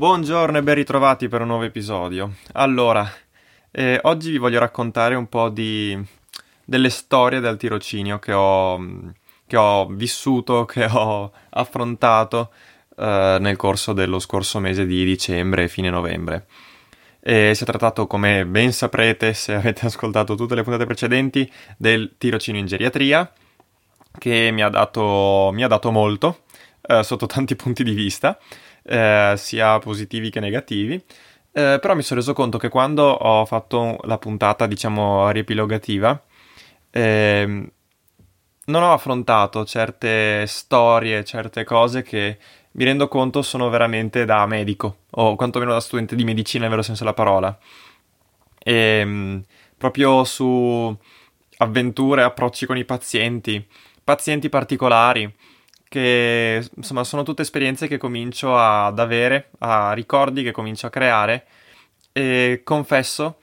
Buongiorno e ben ritrovati per un nuovo episodio. Allora, eh, oggi vi voglio raccontare un po' di, delle storie del tirocinio che ho, che ho vissuto, che ho affrontato eh, nel corso dello scorso mese di dicembre e fine novembre. E si è trattato, come ben saprete se avete ascoltato tutte le puntate precedenti, del tirocinio in geriatria, che mi ha dato, mi ha dato molto, eh, sotto tanti punti di vista eh, sia positivi che negativi. Eh, però mi sono reso conto che quando ho fatto la puntata, diciamo, riepilogativa, eh, non ho affrontato certe storie, certe cose che mi rendo conto sono veramente da medico, o quantomeno da studente di medicina nel vero senso della parola. E, ehm, proprio su avventure, approcci con i pazienti, pazienti particolari, che insomma sono tutte esperienze che comincio ad avere, a ricordi che comincio a creare e confesso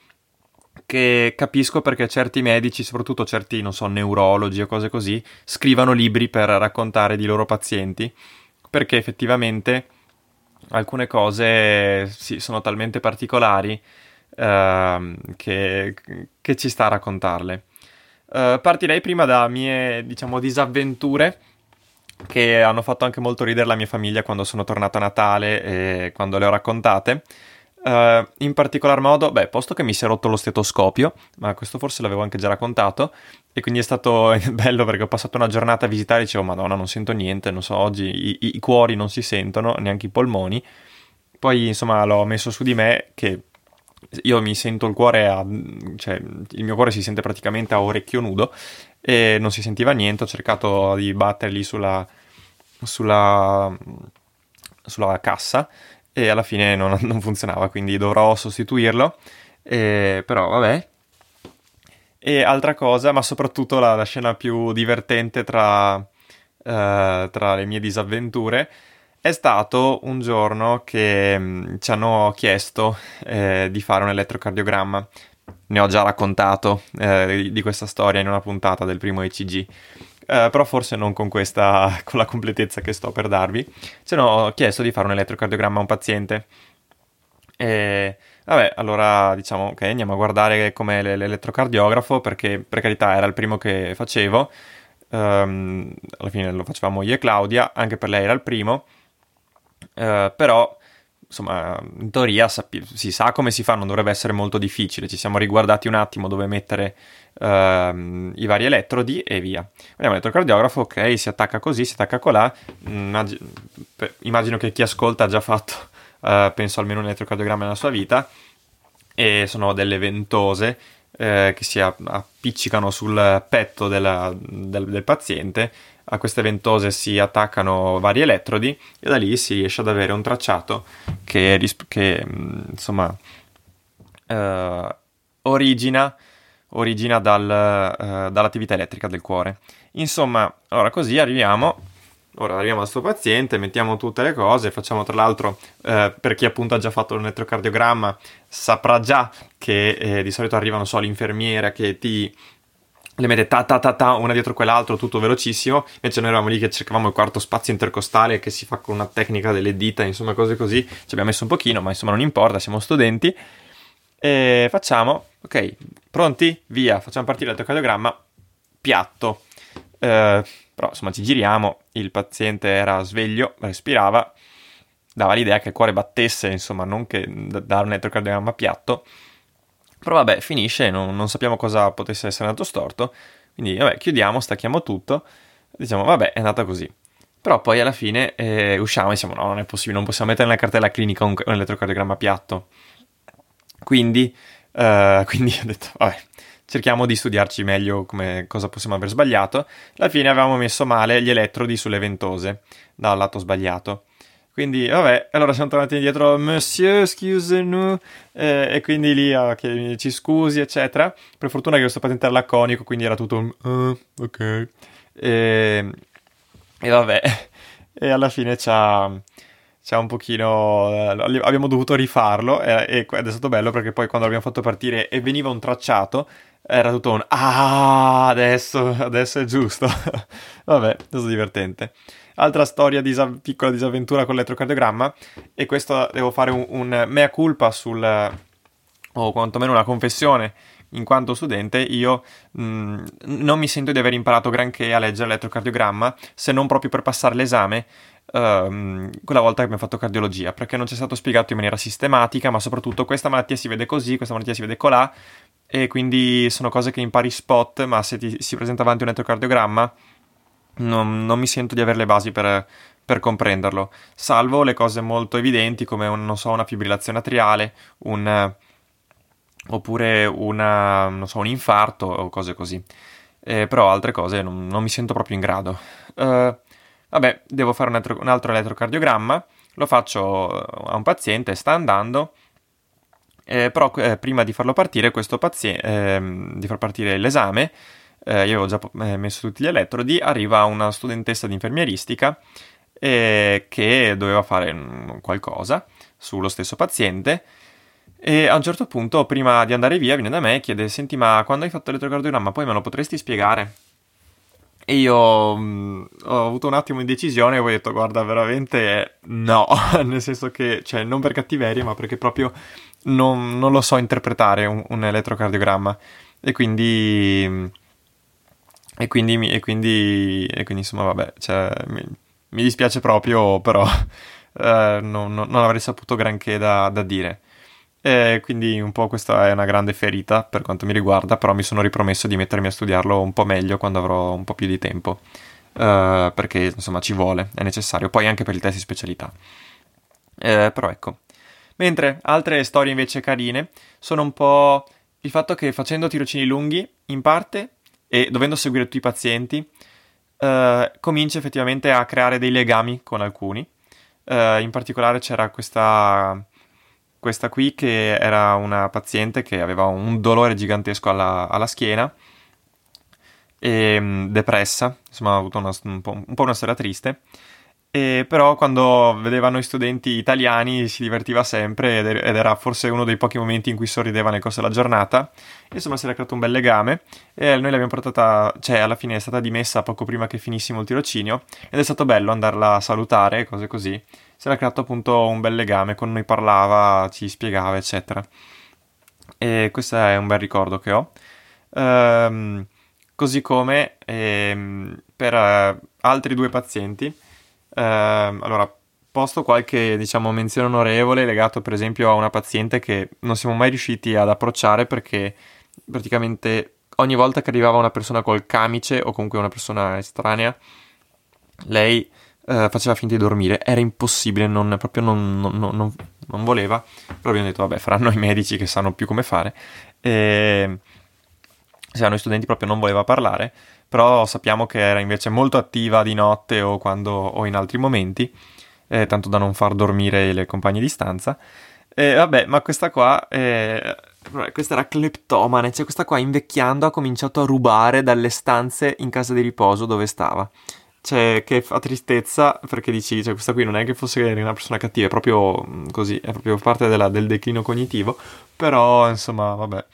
che capisco perché certi medici, soprattutto certi, non so, neurologi o cose così, scrivano libri per raccontare di loro pazienti, perché effettivamente alcune cose sì, sono talmente particolari uh, che, che, ci sta a raccontarle. Uh, partirei prima da mie, diciamo, disavventure che hanno fatto anche molto ridere la mia famiglia quando sono tornato a Natale e quando le ho raccontate. Uh, in particolar modo, beh, posto che mi si è rotto lo stetoscopio, ma questo forse l'avevo anche già raccontato, e quindi è stato bello perché ho passato una giornata a visitare e dicevo, madonna, non sento niente, non so, oggi i, i, cuori non si sentono, neanche i polmoni. Poi, insomma, l'ho messo su di me che io mi sento il cuore a, cioè il mio cuore si sente praticamente a orecchio nudo e non si sentiva niente, ho cercato di batterli sulla, sulla, sulla cassa e alla fine non, non, funzionava, quindi dovrò sostituirlo, e, però vabbè. E altra cosa, ma soprattutto la, la scena più divertente tra, uh, tra le mie disavventure, è stato un giorno che mm, ci hanno chiesto eh, di fare un elettrocardiogramma ne ho già raccontato eh, di questa storia in una puntata del primo ECG. Eh, però forse non con questa, con la completezza che sto per darvi. Se no, ho chiesto di fare un elettrocardiogramma a un paziente. E vabbè, allora diciamo ok, andiamo a guardare com'è l'elettrocardiografo perché per carità era il primo che facevo. Um, alla fine lo facevamo io e Claudia, anche per lei era il primo. Uh, però insomma, in teoria sapi- si sa come si fa, non dovrebbe essere molto difficile. Ci siamo riguardati un attimo dove mettere uh, i vari elettrodi e via. Vediamo l'elettrocardiografo, ok, si attacca così, si attacca colà. Immag- immagino che chi ascolta ha già fatto, uh, penso almeno un elettrocardiogramma nella sua vita. E sono delle ventose eh, che si appiccicano sul petto della, del, del paziente a queste ventose si attaccano vari elettrodi e da lì si riesce ad avere un tracciato che, che mm, insomma eh, origina, origina dal, eh, dall'attività elettrica del cuore. Insomma, ora così arriviamo Ora arriviamo al suo paziente, mettiamo tutte le cose, facciamo tra l'altro, eh, per chi appunto ha già fatto l'elettrocardiogramma, saprà già che eh, di solito arriva, non so, l'infermiera che ti le mette ta ta ta ta una dietro quell'altro, tutto velocissimo. Invece noi eravamo lì che cercavamo il quarto spazio intercostale che si fa con una tecnica delle dita, insomma, cose così. Ci abbiamo messo un pochino, ma insomma non importa, siamo studenti. E facciamo, ok, pronti? Via, facciamo partire l'elettrocardiogramma, piatto. Eh, però insomma ci giriamo, il paziente era sveglio, respirava, dava l'idea che il cuore battesse, insomma, non che dare un elettrocardiogramma piatto. Però vabbè, finisce, non, non sappiamo cosa potesse essere andato storto. Quindi vabbè, chiudiamo, stacchiamo tutto. Diciamo, vabbè, è andata così. Però poi alla fine eh, usciamo e diciamo, no, non è possibile, non possiamo mettere nella cartella clinica un, un elettrocardiogramma piatto. Quindi, uh, quindi ho detto, vabbè, cerchiamo di studiarci meglio come, cosa possiamo aver sbagliato. Alla fine avevamo messo male gli elettrodi sulle ventose, dal lato sbagliato. Quindi, vabbè, allora siamo tornati indietro, Monsieur, excuse-nous, eh, e quindi lì a uh, ci scusi, eccetera. Per fortuna che questo patente era laconico, quindi era tutto uh, ok. E, e vabbè, e alla fine c'ha, c'ha un pochino... Eh, abbiamo dovuto rifarlo e, ed è stato bello perché poi quando l'abbiamo fatto partire e veniva un tracciato, era tutto un ah, adesso, adesso è giusto. vabbè, è divertente. Altra storia, disa- piccola disavventura con l'elettrocardiogramma e questo devo fare un, un mea culpa sul... o quantomeno una confessione in quanto studente io mh, mm, non mi sento di aver imparato granché a leggere l'elettrocardiogramma se non proprio per passare l'esame Uh, quella volta che abbiamo fatto cardiologia, perché non ci è stato spiegato in maniera sistematica, ma soprattutto questa malattia si vede così, questa malattia si vede colà, e quindi sono cose che impari spot, ma se ti si presenta avanti un elettrocardiogramma non, non mi sento di avere le basi per, per, comprenderlo, salvo le cose molto evidenti come un, so, una fibrillazione atriale, un, oppure una, so, un infarto o cose così. Eh, però altre cose non, non, mi sento proprio in grado. Uh, vabbè, devo fare un altro, un altro, elettrocardiogramma, lo faccio a un paziente, sta andando, eh, però eh, prima di farlo partire, questo paziente, ehm, di far partire l'esame, eh, io avevo già eh, messo tutti gli elettrodi, arriva una studentessa di infermieristica eh, che doveva fare qualcosa sullo stesso paziente e a un certo punto, prima di andare via, viene da me e chiede: Senti, ma quando hai fatto l'elettrocardiogramma, poi me lo potresti spiegare? E io mh, mm, ho avuto un attimo di decisione e ho detto: Guarda, veramente no. Nel senso che, cioè, non per cattiveria, ma perché proprio non, non lo so interpretare un, un elettrocardiogramma. E quindi e quindi, e quindi, e quindi insomma, vabbè, cioè, mi, mi, dispiace proprio, però eh, non, non, avrei saputo granché da, da dire. E quindi un po' questa è una grande ferita per quanto mi riguarda, però mi sono ripromesso di mettermi a studiarlo un po' meglio quando avrò un po' più di tempo, uh, perché insomma ci vuole, è necessario, poi anche per il test di specialità. Eh, però ecco. Mentre altre storie invece carine sono un po' il fatto che facendo tirocini lunghi, in parte e dovendo seguire tutti i pazienti, eh, comincia effettivamente a creare dei legami con alcuni. Eh, in particolare c'era questa, questa qui che era una paziente che aveva un dolore gigantesco alla, alla schiena e mm, depressa, insomma ha avuto una, un, po', un po' una storia triste e però quando vedeva noi studenti italiani si divertiva sempre ed era forse uno dei pochi momenti in cui sorrideva nel corso della giornata. Insomma, si era creato un bel legame e noi l'abbiamo portata, cioè alla fine è stata dimessa poco prima che finissimo il tirocinio ed è stato bello andarla a salutare, cose così. Si era creato appunto un bel legame, con noi parlava, ci spiegava, eccetera. E questo è un bel ricordo che ho. Ehm, così come ehm, per eh, altri due pazienti eh, allora, posto qualche, diciamo, menzione onorevole legato per esempio a una paziente che non siamo mai riusciti ad approcciare perché praticamente ogni volta che arrivava una persona col camice o comunque una persona estranea, lei eh, faceva finta di dormire, era impossibile, non, proprio non, non, non, voleva, però abbiamo detto vabbè faranno i medici che sanno più come fare, e se a noi studenti proprio non voleva parlare, però sappiamo che era invece molto attiva di notte o, quando, o in altri momenti, eh, tanto da non far dormire le compagne di stanza. E vabbè, ma questa qua, eh, questa era cleptomane, cioè questa qua invecchiando ha cominciato a rubare dalle stanze in casa di riposo dove stava. Cioè, che fa tristezza perché dici, cioè, questa qui non è che fosse una persona cattiva, è proprio mm, così, è proprio parte della, del declino cognitivo, però insomma, vabbè.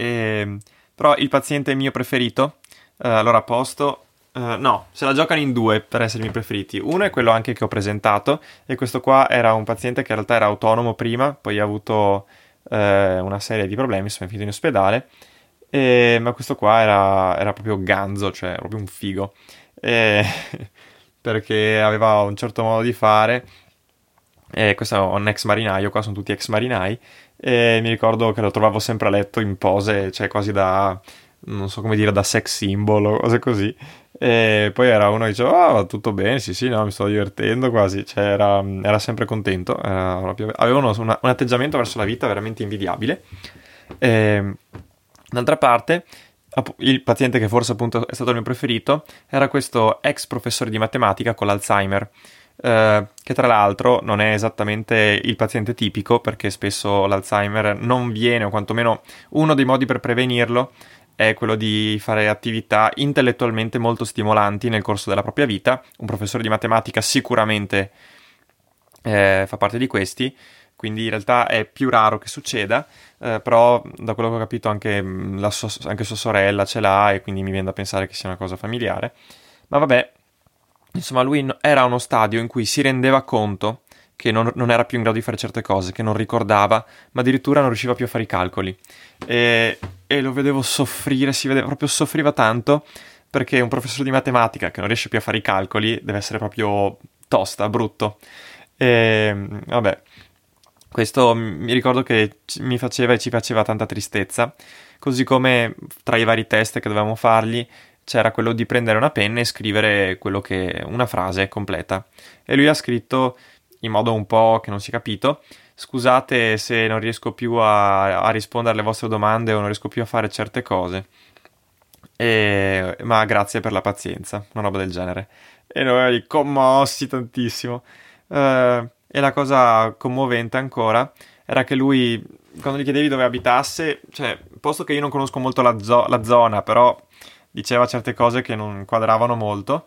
E ehm, però il paziente mio preferito, eh, allora a posto, eh, no, se la giocano in due per essere i miei preferiti. Uno è quello anche che ho presentato, e questo qua era un paziente che in realtà era autonomo prima, poi ha avuto eh, una serie di problemi, è finito in ospedale, e, ma questo qua era, era, proprio ganzo, cioè proprio un figo, e, perché aveva un certo modo di fare, e questo è un ex marinaio, qua sono tutti ex marinai, e mi ricordo che lo trovavo sempre a letto in pose, cioè quasi da, non so come dire, da sex symbol o cose così. E poi era uno che diceva, ah, va tutto bene, sì, sì, no, mi sto divertendo quasi, cioè era, era sempre contento, era proprio, avevano una, un atteggiamento verso la vita veramente invidiabile. E, d'altra parte, il paziente che forse appunto è stato il mio preferito era questo ex professore di matematica con l'Alzheimer. Eh, che tra l'altro non è esattamente il paziente tipico perché spesso l'Alzheimer non viene, o quantomeno uno dei modi per prevenirlo è quello di fare attività intellettualmente molto stimolanti nel corso della propria vita. Un professore di matematica sicuramente eh, fa parte di questi, quindi in realtà è più raro che succeda, eh, però da quello che ho capito anche, mm, so- anche sua sorella ce l'ha e quindi mi viene da pensare che sia una cosa familiare. Ma vabbè, insomma lui era uno stadio in cui si rendeva conto che non, non, era più in grado di fare certe cose, che non ricordava, ma addirittura non riusciva più a fare i calcoli. E, e lo vedevo soffrire, si vedeva proprio soffriva tanto perché un professore di matematica che non riesce più a fare i calcoli deve essere proprio tosta, brutto. E vabbè, questo mi ricordo che mi faceva e ci faceva tanta tristezza, così come tra i vari test che dovevamo fargli c'era quello di prendere una penna e scrivere che una frase completa. E lui ha scritto in modo un po' che non si è capito. Scusate se non riesco più a, a rispondere alle vostre domande o non riesco più a fare certe cose. E, ma grazie per la pazienza, una roba del genere. E noi commossi tantissimo. Uh, e la cosa commovente ancora era che lui, quando gli chiedevi dove abitasse, cioè, posto che io non conosco molto la, zo- la zona, però diceva certe cose che non quadravano molto,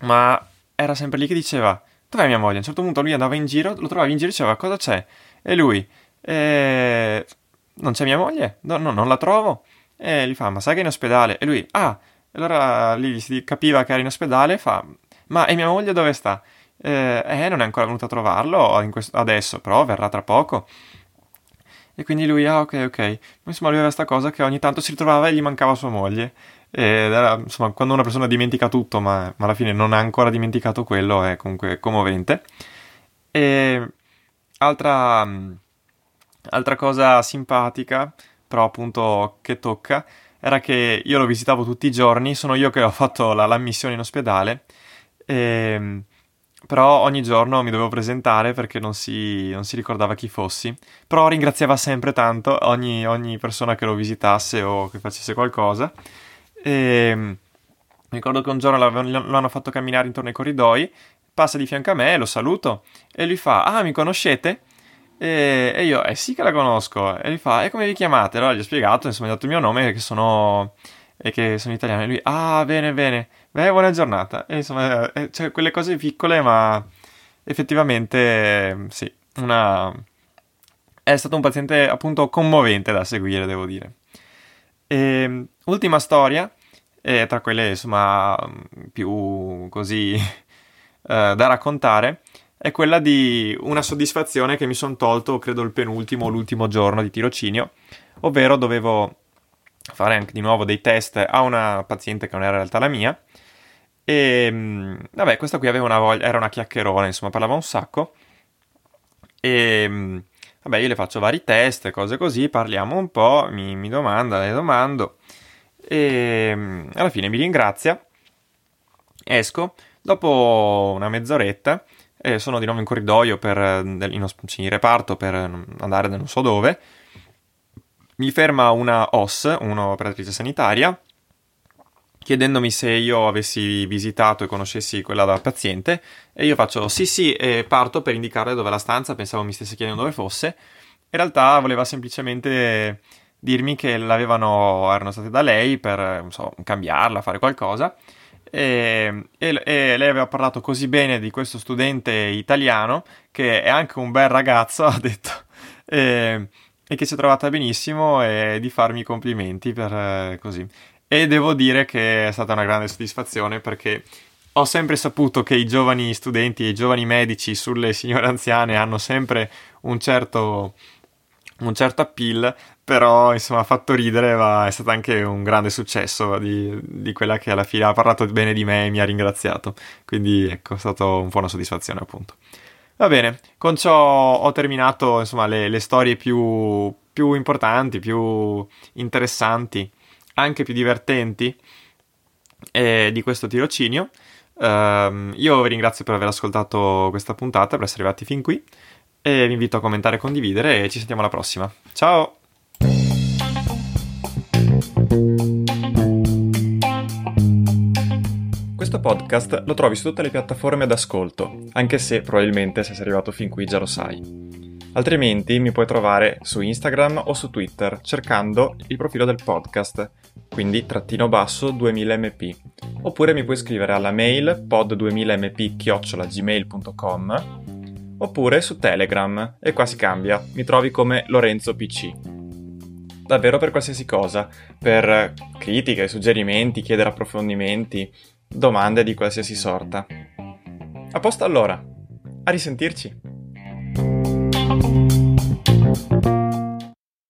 ma era sempre lì che diceva dov'è mia moglie? A un certo punto lui andava in giro, lo trovava in giro e diceva cosa c'è? E lui, eh, non c'è mia moglie? No, no, non la trovo. E gli fa, ma sai che è in ospedale? E lui, ah, allora lì si capiva che era in ospedale fa, ma e mia moglie dove sta? Eh, eh non è ancora venuta a trovarlo questo, adesso, però verrà tra poco. E quindi lui, ah, ok, ok. Insomma, lui aveva questa cosa che ogni tanto si ritrovava e gli mancava sua moglie. Ed era, insomma, quando una persona dimentica tutto, ma, ma, alla fine non ha ancora dimenticato quello, è comunque commovente. E altra, altra cosa simpatica, però appunto che tocca, era che io lo visitavo tutti i giorni, sono io che ho fatto la, missione in ospedale. E però ogni giorno mi dovevo presentare perché non si, non si ricordava chi fossi. Però ringraziava sempre tanto ogni, ogni, persona che lo visitasse o che facesse qualcosa. E mi ricordo che un giorno lo hanno fatto camminare intorno ai corridoi, passa di fianco a me, lo saluto e lui fa: Ah, mi conoscete? E, e io, eh sì che la conosco. E lui fa: E come vi chiamate? Allora gli ho spiegato, insomma, gli ho dato il mio nome che sono, e che sono italiano. E lui, ah, bene, bene. Beh, buona giornata. E insomma, eh, cioè, quelle cose piccole, ma effettivamente sì, una... è stato un paziente appunto commovente da seguire, devo dire. E, ehm, ultima storia, eh, tra quelle insomma più così eh, da raccontare, è quella di una soddisfazione che mi sono tolto, credo, il penultimo o l'ultimo giorno di tirocinio, ovvero dovevo fare anche di nuovo dei test a una paziente che non era in realtà la mia e mm, vabbè, questa qui aveva una voglia, era una chiacchierona, insomma, parlava un sacco. E mm, vabbè, io le faccio vari test, cose così, parliamo un po', mi, mi domanda, le domando. E mm, alla fine mi ringrazia. Esco. Dopo una mezz'oretta eh, sono di nuovo in corridoio per, in, in reparto per andare da non so dove. Mi ferma una OS, un'operatrice sanitaria, chiedendomi se io avessi visitato e conoscessi quella da paziente e io faccio sì sì e parto per indicarle dove è la stanza, pensavo mi stesse chiedendo dove fosse. In realtà voleva semplicemente dirmi che l'avevano, erano state da lei per so, cambiarla, fare qualcosa. E, e, e, lei aveva parlato così bene di questo studente italiano che è anche un bel ragazzo, ha detto, e, e che si è trovata benissimo e di farmi i complimenti per eh, così. E devo dire che è stata una grande soddisfazione perché ho sempre saputo che i giovani studenti e i giovani medici sulle signore anziane hanno sempre un certo, un certo appeal, però insomma ha fatto ridere, ma è stato anche un grande successo di, di, quella che alla fine ha parlato bene di me e mi ha ringraziato. Quindi ecco, è stato un po' una soddisfazione appunto. Va bene, con ciò ho terminato insomma le, le storie più, più importanti, più interessanti anche più divertenti eh, di questo tirocinio. Uh, io vi ringrazio per aver ascoltato questa puntata, per essere arrivati fin qui e vi invito a commentare e condividere e ci sentiamo alla prossima. Ciao! Questo podcast lo trovi su tutte le piattaforme d'ascolto, anche se probabilmente se sei arrivato fin qui già lo sai. Altrimenti mi puoi trovare su Instagram o su Twitter cercando il profilo del podcast, quindi trattino basso 2000mp. Oppure mi puoi scrivere alla mail pod2000mp-gmail.com oppure su Telegram e qua si cambia, mi trovi come Lorenzo PC. Davvero per qualsiasi cosa, per critiche, suggerimenti, chiedere approfondimenti, domande di qualsiasi sorta. A posto allora, a risentirci!